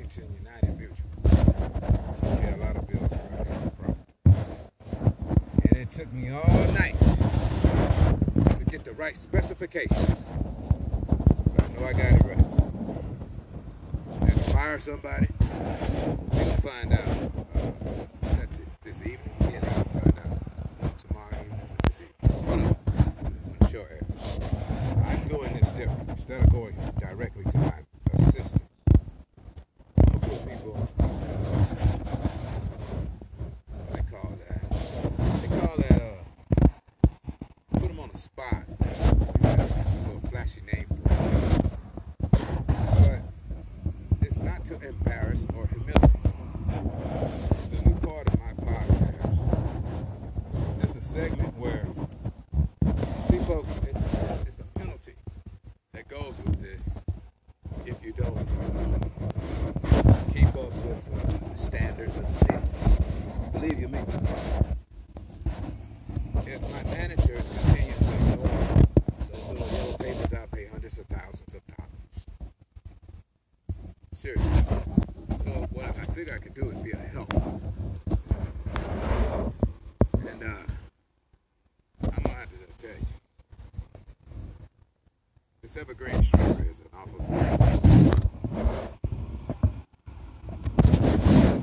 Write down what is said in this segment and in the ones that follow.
Washington United Mutual. Yeah, a lot of bills problem. And it took me all night to get the right specifications. But I know I got it right. Had to fire somebody. We're gonna find out uh, is that t- this evening. Yeah, they're gonna find out tomorrow evening. This evening. Whatever. On the show air. I'm doing this different. Instead of going directly to my assistants, I'm gonna put people. Uh, what they call that? They call that uh, put them on the spot. You have a little flashy name for it. But it's not to embarrass or. It's a new part of my podcast. It's a segment where, see, folks, it, it's a penalty that goes with this if you don't uh, keep up with uh, the standards of the city. Believe you me, if my managers continuously ignore those little yellow papers, I pay hundreds of thousands of dollars. Seriously. So what I, I figure I could do is be a help. And uh, I'm gonna have to just tell you, this evergreen sugar is an awful thing.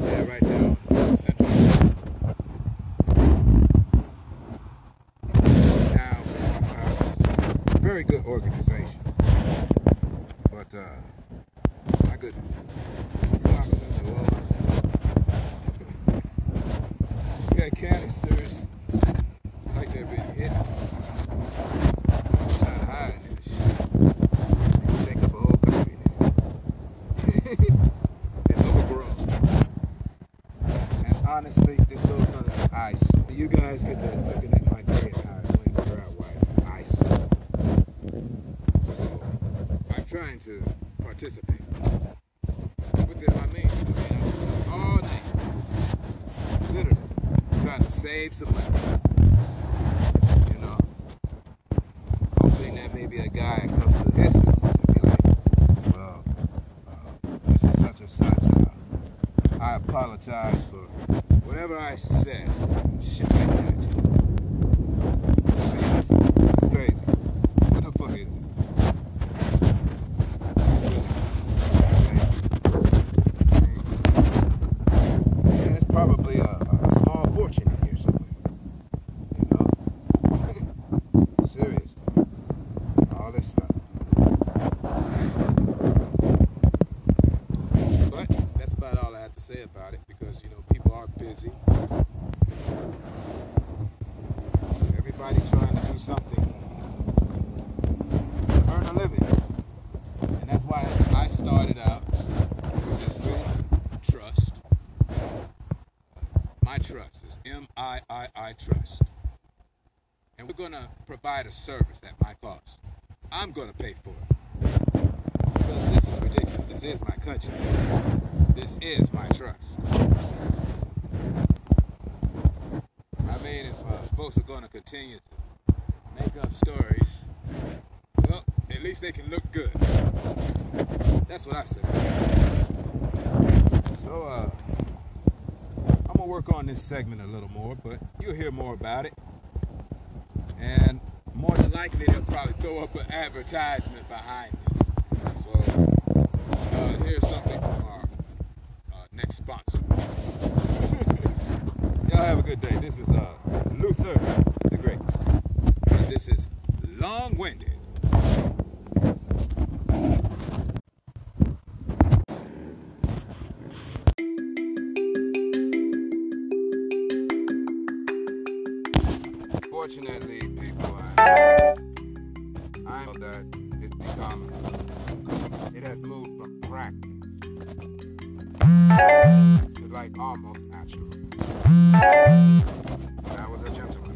Yeah, right Central. Now, from very good organization, but uh, my goodness, socks in the got canisters like they've been hit. I'm trying to hide this shit. Shake up a whole country. it's overgrown. And honestly, this goes under the ice. You guys get to looking at my day and how it went figure out why it's ice. So I'm trying to participate. I mean, I'm all night, literally, trying to save some money. You know, hoping that maybe a guy comes to his senses and be like, well, uh, this is such and such. Uh, I apologize for whatever I said. Shit like that. I mean, it's, it's crazy. What the fuck is it? There's probably a, a small fortune in here somewhere. You know? Seriously. All this stuff. But that's about all I have to say about it because, you know, people are busy. Everybody trying to do something to earn a living. And that's why I started out with this little trust. My trust is M I I I Trust. And we're going to provide a service at my cost. I'm going to pay for it. Because this is ridiculous. This is my country. This is my trust. I mean, if uh, folks are going to continue to make up stories, well, at least they can look good. That's what I say. So, uh, I'm gonna work on this segment a little more, but you'll hear more about it. And more than likely, they'll probably throw up an advertisement behind this. So, uh, here's something from our uh, next sponsor. Y'all have a good day. This is uh, Luther the Great. And this is long winded. That it's become, it has moved from practice to like almost natural. I was a gentleman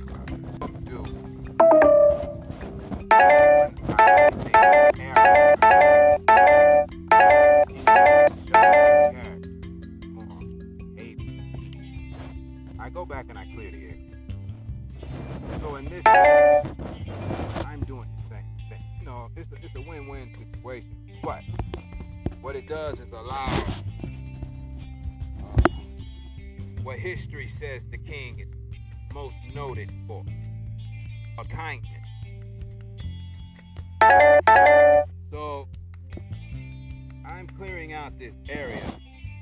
So I'm clearing out this area.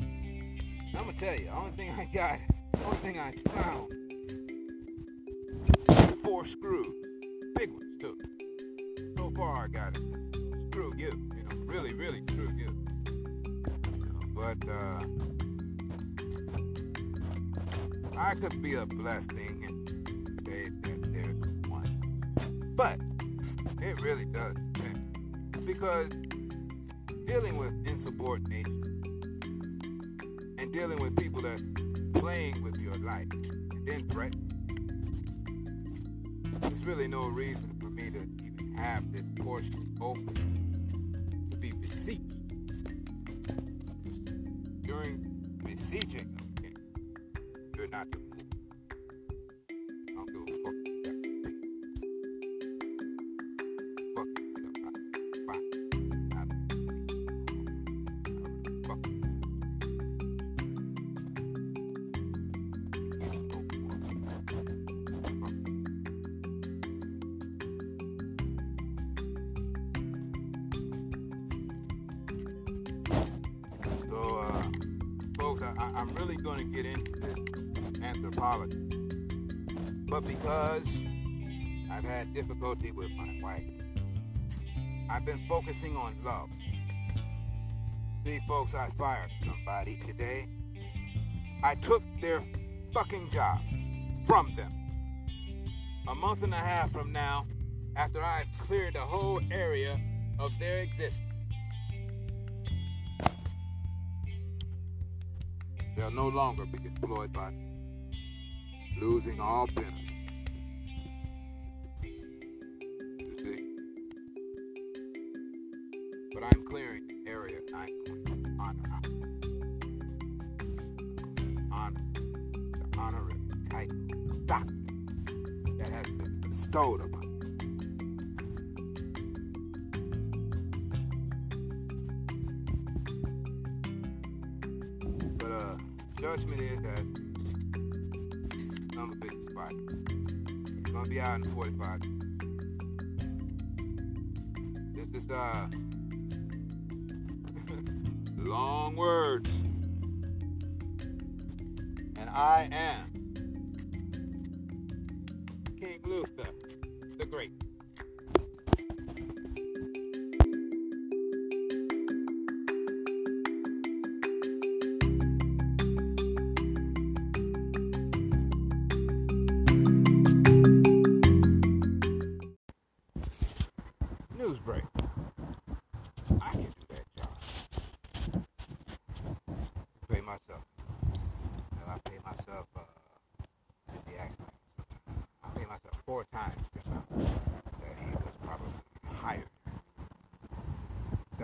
I'm gonna tell you, the only thing I got, the only thing I found, four screws, big ones too. So far I got it. Screw you, you know, really, really screw you. you know, but uh, I could be a blessing and but it really does depend. because dealing with insubordination and dealing with people that's playing with your life and then threatening. There's really no reason for me to even have this portion open I'm going to get into this anthropology. But because I've had difficulty with my wife, I've been focusing on love. See, folks, I fired somebody today. I took their fucking job from them. A month and a half from now, after I've cleared the whole area of their existence. No longer be employed by losing all benefits. You see? But I'm clearing the area I'm honor honor the honorary title doctor that has been bestowed upon judgment is that it is fire. It's gonna be out in 45. This is uh long words. And I am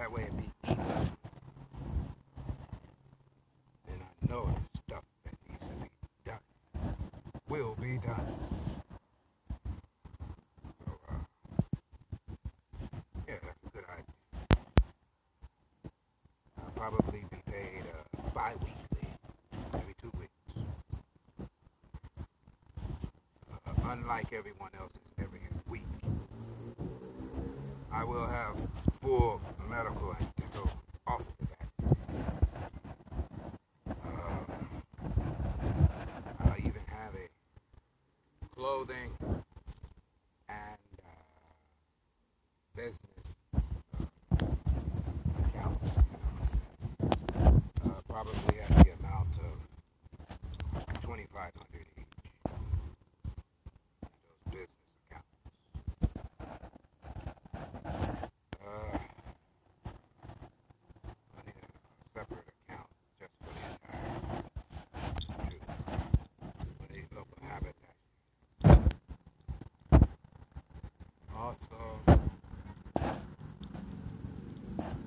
That way it'd be equal. Then I know the stuff that needs to be done will be done. So, uh, yeah, that's a good idea. I'll probably be paid uh, bi-weekly, every two weeks. Uh, unlike everyone else's every week. I will have full medical and dental off of that. Uh, I even have a clothing and uh, business uh, accounts. You know what I'm saying? Uh, probably at the amount of twenty five hundred each. Those business accounts.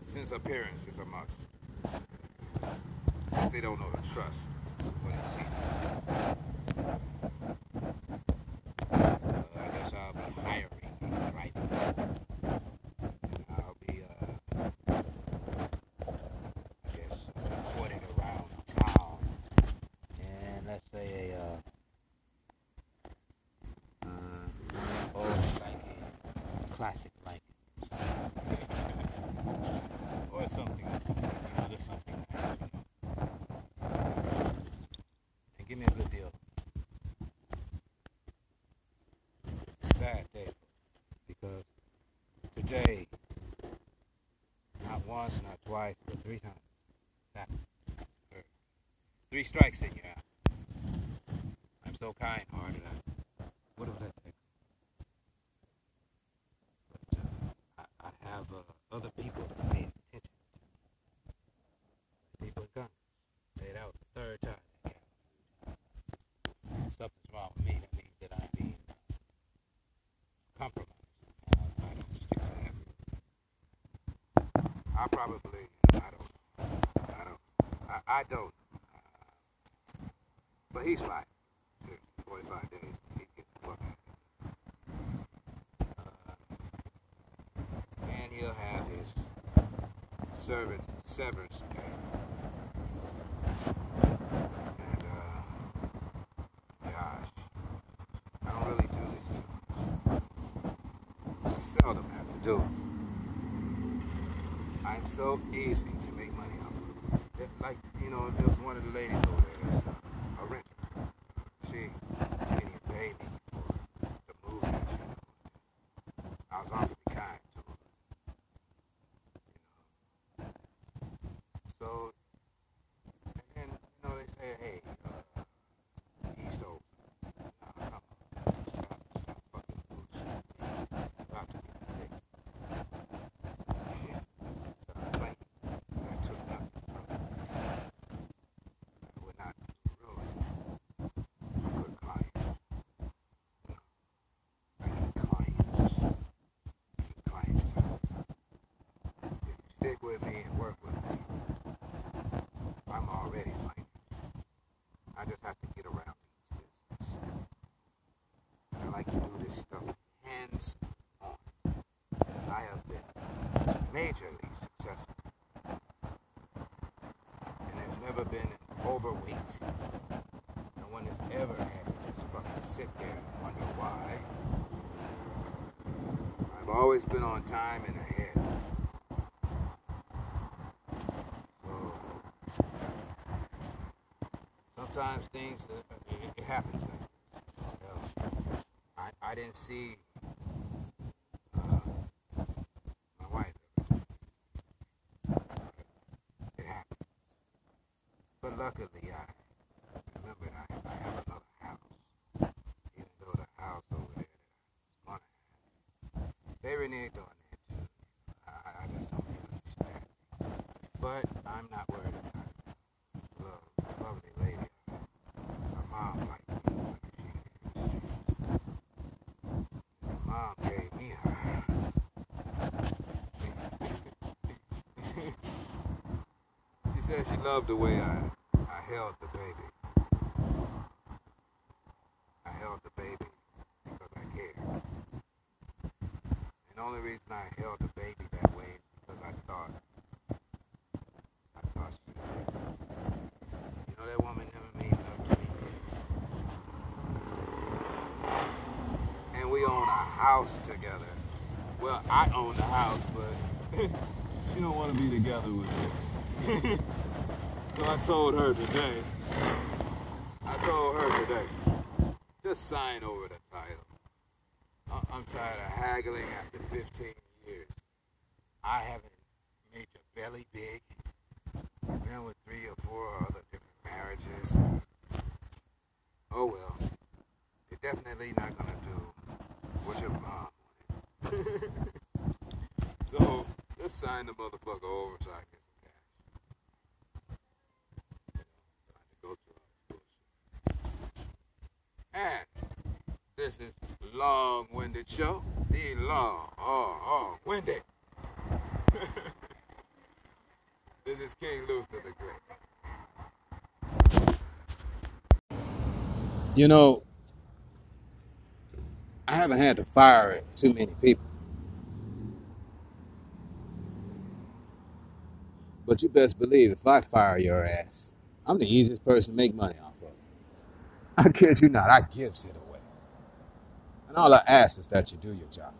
Since appearance is a must, since they don't know the trust when they see I guess I'll be hiring a driver. And I'll be, uh, I guess, reporting around town. And let's say a, uh, uh, old Lincoln, classic Lincoln. Or something, you know, just something. And give me a good deal. Sad day. Because today, not once, not twice, but three times, Three strikes and you're out. I'm so kind hearted. I would have let that go. But uh, I, I have uh, other people paying attention to me. People in Congress. Hey, that was the third time. they got me. Something's wrong with me. That means that I'm being uh, compromised. Uh, I don't stick to. I probably, I don't, I don't, I, I don't. Uh, but he's fine. 45 days, the. Uh, and he'll have his servants severance pay. And, uh, gosh, I don't really do this stuff. I seldom have to do. I'm so easy to make money off of. It- Like, you know, there was one of the ladies over there that's uh, a renter. She didn't even pay me for the movie. that she was in. I was awfully kind to her. You know. So, and then, you know, they say, hey, uh, he's dope. Nah, come on. Stop, stop fucking bullshit. You're about to get paid. Stop playing. I took nothing from it. I would not ruin a good client. No. I need clients. I need clientele. If you stick with me and work with me, I'm already fine. I just have to get around to this business. I like to do this stuff hands on. I have been majorly successful. And there's never been an overweight. No one has ever had to just fucking sit there and wonder why. I've always been on time and ahead. So sometimes things it, it happens like know, I I didn't see uh, my wife. It happened. But luckily, I remembered I, I have another house. Even though the house over there that I was gonna have, they reneged on that too. I, I just don't even understand. But I'm not worried about it. Look, lovely lady. Her mom liked me like she is. Her mom gave me her. she said she loved the way I, I held the baby. I held the baby because I cared. And the only reason I held the baby that way is because I thought, I thought she. You know, that woman never made love to me. And we own a house together. Well, I own the house, but she don't want to be together with me. so I told her today, I told her today, just sign over the title. I'm tired of haggling after 15 years. I haven't made your belly big. Been with three or four other different marriages. Oh well. You're definitely not gonna do what your mom wanted. so just sign the motherfucker over so I get some cash. You know, trying to go through all this bullshit. And this is long-winded show. The law. Oh, oh, Wendy. this is King Luther the Great. You know, I haven't had to fire too many people. But you best believe if I fire your ass, I'm the easiest person to make money of. I kid you not, I gives it away. And all I ask is that you do your job.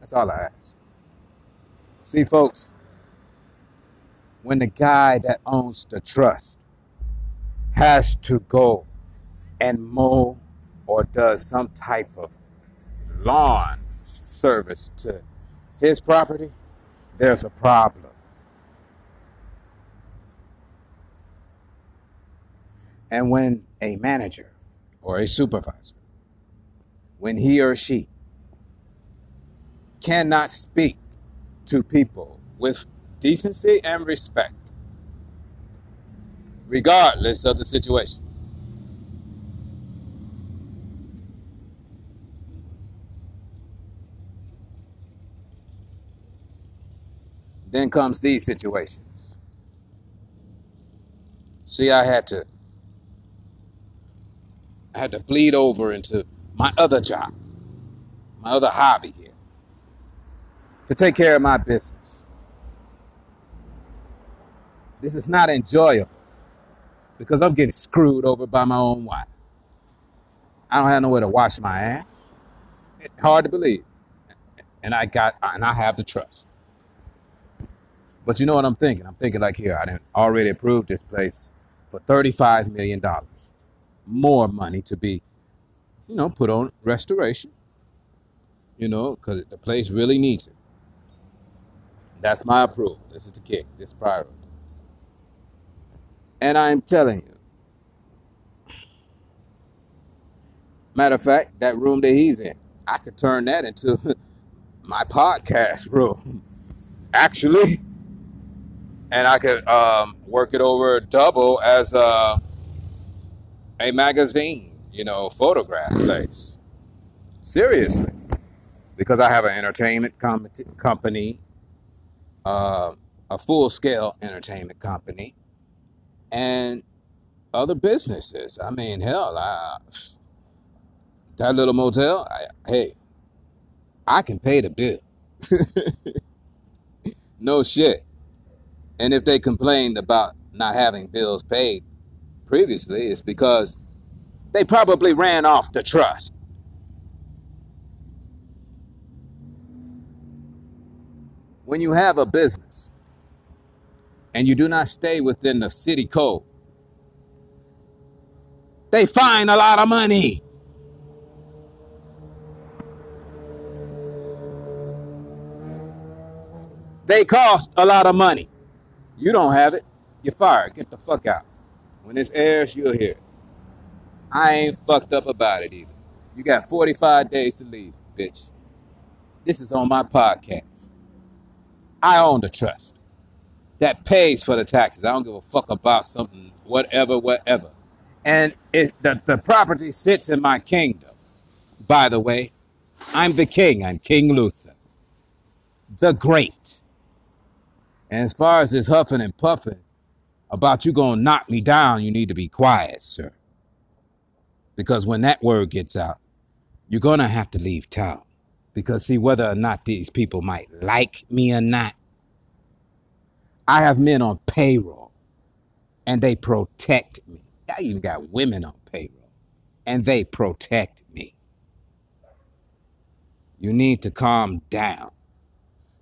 That's all I ask. See, folks, when the guy that owns the trust has to go and mow or does some type of lawn service to his property, there's a problem. And when a manager or a supervisor, when he or she cannot speak to people with decency and respect, regardless of the situation, then comes these situations. See, I had to I had to bleed over into my other job, my other hobby here, to take care of my business. This is not enjoyable because I'm getting screwed over by my own wife. I don't have nowhere to wash my ass. It's hard to believe. And I got and I have the trust. But you know what I'm thinking? I'm thinking like here, I already approved this place for $35 million more money to be, you know, put on restoration, you know, because the place really needs it. That's my approval. This is the kick. This is priority. And I'm telling you, matter of fact, that room that he's in, I could turn that into my podcast room, actually. And I could um, work it over double as a a magazine, you know, photograph place. Seriously. Because I have an entertainment com- company, uh, a full scale entertainment company, and other businesses. I mean, hell, I, that little motel, I, hey, I can pay the bill. no shit. And if they complained about not having bills paid, previously is because they probably ran off the trust. When you have a business and you do not stay within the city code, they fine a lot of money. They cost a lot of money. You don't have it. You're fired. Get the fuck out. When this airs, you'll hear it. I ain't fucked up about it either. You got 45 days to leave, bitch. This is on my podcast. I own the trust. That pays for the taxes. I don't give a fuck about something, whatever, whatever. And it, the, the property sits in my kingdom. By the way, I'm the king. I'm King Luther. The Great. And as far as this huffing and puffing, about you going to knock me down, you need to be quiet, sir. Because when that word gets out, you're going to have to leave town. Because, see, whether or not these people might like me or not, I have men on payroll and they protect me. I even got women on payroll and they protect me. You need to calm down.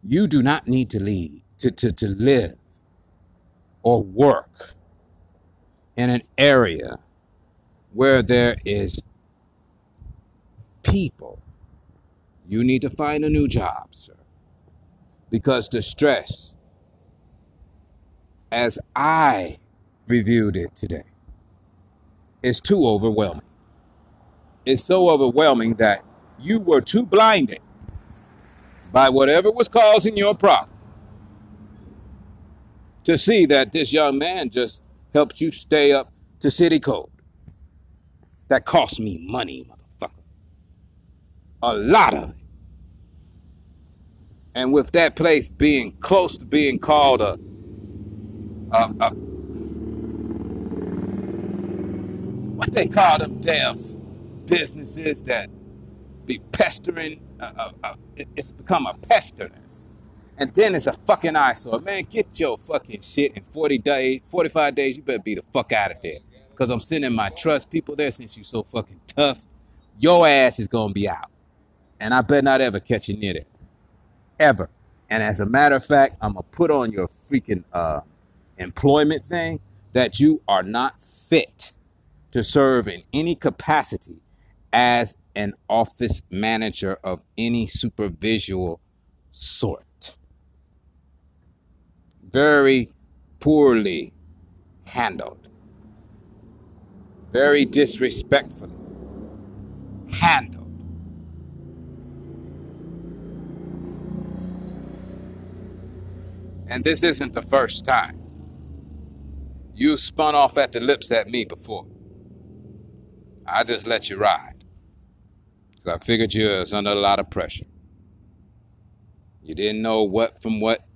You do not need to leave, to, to, to live or work in an area where there is people, you need to find a new job, sir. Because the stress, as I reviewed it today, is too overwhelming. It's so overwhelming that you were too blinded by whatever was causing your problem to see that this young man just helped you stay up to city code. That cost me money, motherfucker. A lot of it. And with that place being close to being called a, a, a what they call them damn businesses that be pestering, uh, uh, uh, it's become a pesterness. And then it's a fucking eyesore. Man, get your fucking shit in 40 days, 45 days, you better be the fuck out of there. Because I'm sending my trust people there since you so fucking tough. Your ass is going to be out. And I bet not ever catch you near. Ever. And as a matter of fact, I'm going to put on your freaking uh, employment thing that you are not fit to serve in any capacity as an office manager of any supervisual sort. Very poorly handled, very disrespectfully handled. And this isn't the first time. You spun off at the lips at me before. I just let you ride. Because I figured you was under a lot of pressure. You didn't know what from what,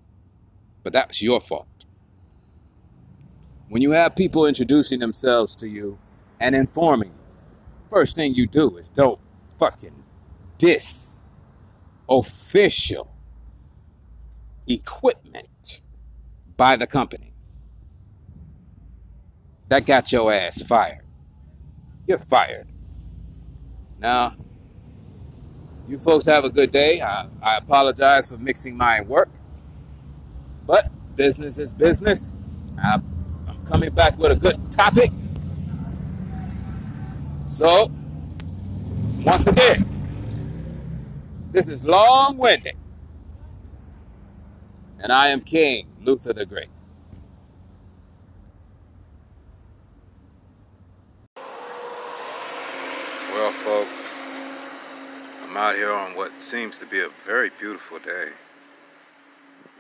but that was your fault. When you have people introducing themselves to you and informing you, first thing you do is don't fucking diss official equipment by the company. That got your ass fired. You're fired. Now, you folks have a good day. I, I apologize for mixing my work, but business is business. I'm coming back with a good topic. So, once again, this is long winded. And I am King Luther the Great. Well, folks, I'm out here on what seems to be a very beautiful day.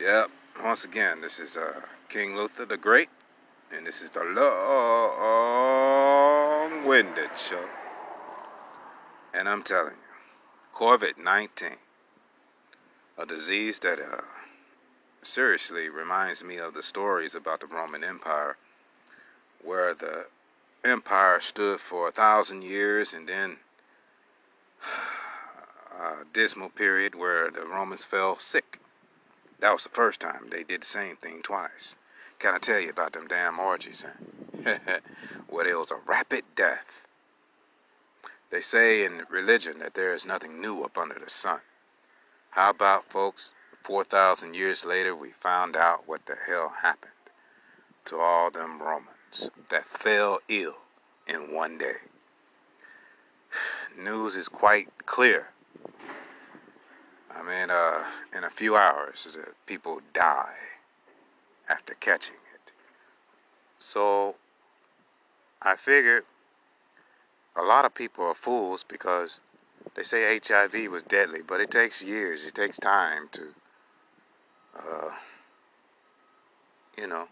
Yep, once again, this is uh, King Luther the Great, and this is the long winded show. And I'm telling you, COVID 19, a disease that uh, seriously reminds me of the stories about the Roman Empire, where the empire stood for a thousand years and then a dismal period where the Romans fell sick. That was the first time they did the same thing twice. Can I tell you about them damn orgies? Huh? where there was a rapid death. They say in religion that there is nothing new up under the sun. How about, folks, 4,000 years later, we found out what the hell happened to all them Romans that fell ill in one day. News is quite clear. I mean, uh, in a few hours, people die after catching it. So, I figured a lot of people are fools because they say HIV was deadly, but it takes years, it takes time to, uh, you know,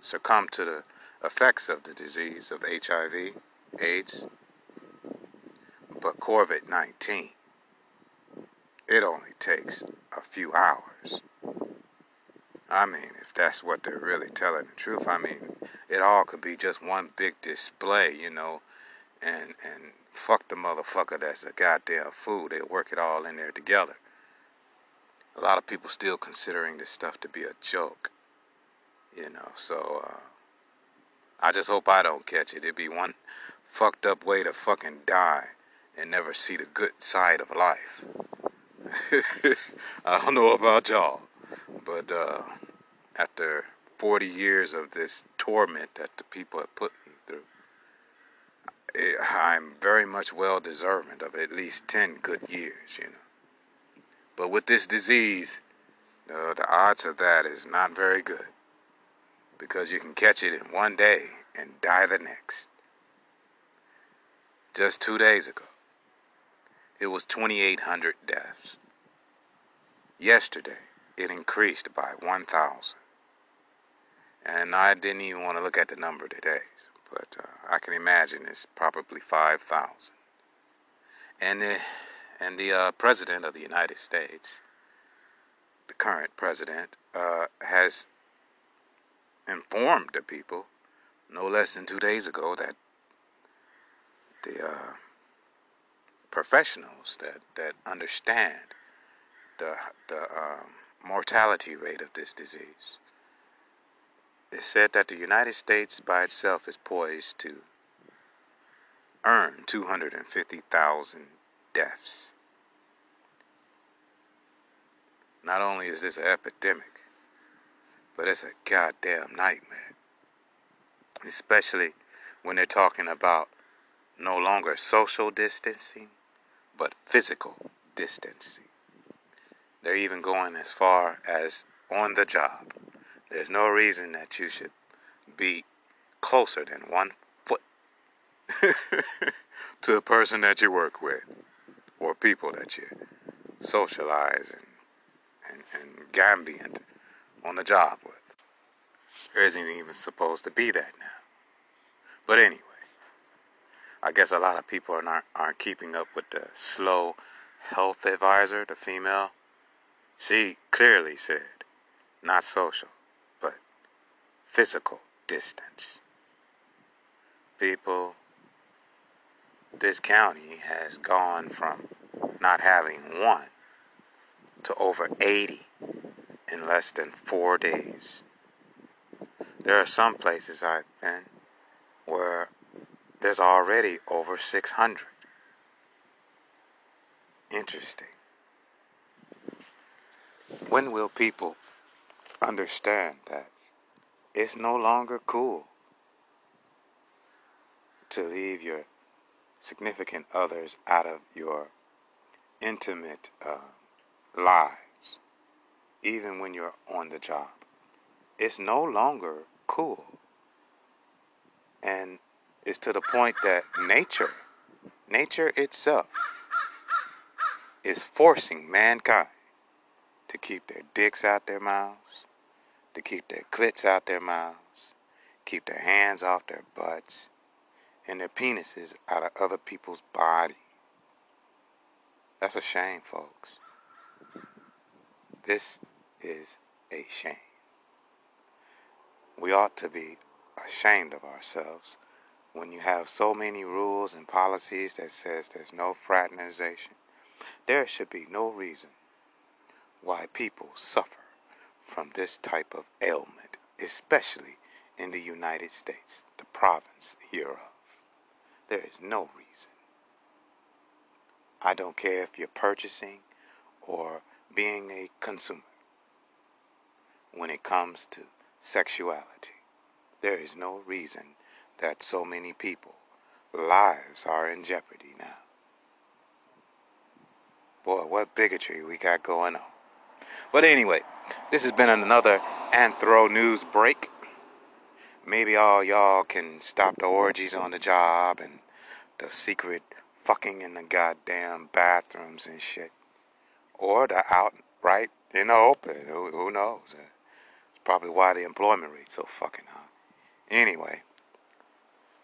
succumb to the effects of the disease of HIV, AIDS, but COVID 19, it only takes a few hours. I mean, if that's what they're really telling the truth, I mean, it all could be just one big display, you know, and and fuck the motherfucker that's a goddamn fool. They'll work it all in there together. A lot of people still considering this stuff to be a joke, you know, so uh, I just hope I don't catch it. It'd be one fucked up way to fucking die and never see the good side of life. I don't know about y'all, but uh, after 40 years of this torment that the people have put me through, eh, I'm very much well deserving of at least 10 good years, you know. But with this disease, uh, the odds of that is not very good because you can catch it in one day and die the next. Just two days ago, it was 2,800 deaths. Yesterday, it increased by 1,000. And I didn't even want to look at the number today, but uh, I can imagine it's probably 5,000. And the, and the uh, President of the United States the current president uh, has informed the people no less than two days ago that the uh, professionals that, that understand the, the um, mortality rate of this disease. It said that the United States by itself is poised to earn 250,000 deaths. Not only is this an epidemic, but it's a goddamn nightmare. Especially when they're talking about no longer social distancing, but physical distancing. They're even going as far as on the job. There's no reason that you should be closer than one foot to a person that you work with or people that you socialize and, and, and gambient on the job with. There isn't even supposed to be that now. But anyway, I guess a lot of people are not aren't keeping up with the slow health advisor, the female she clearly said, not social, but physical distance. People, this county has gone from not having one to over 80 in less than four days. There are some places I've been where there's already over 600. Interesting. When will people understand that it's no longer cool to leave your significant others out of your intimate uh, lives, even when you're on the job? It's no longer cool. And it's to the point that nature, nature itself, is forcing mankind to keep their dicks out their mouths, to keep their clits out their mouths, keep their hands off their butts, and their penises out of other people's body. That's a shame, folks. This is a shame. We ought to be ashamed of ourselves when you have so many rules and policies that says there's no fraternization. There should be no reason why people suffer from this type of ailment, especially in the United States, the province hereof. There is no reason. I don't care if you're purchasing or being a consumer. When it comes to sexuality, there is no reason that so many people lives are in jeopardy now. Boy, what bigotry we got going on. But anyway, this has been another Anthro News break. Maybe all y'all can stop the orgies on the job and the secret fucking in the goddamn bathrooms and shit. Or the outright in the open. Who, who knows? Uh, it's probably why the employment rate's so fucking high. Anyway,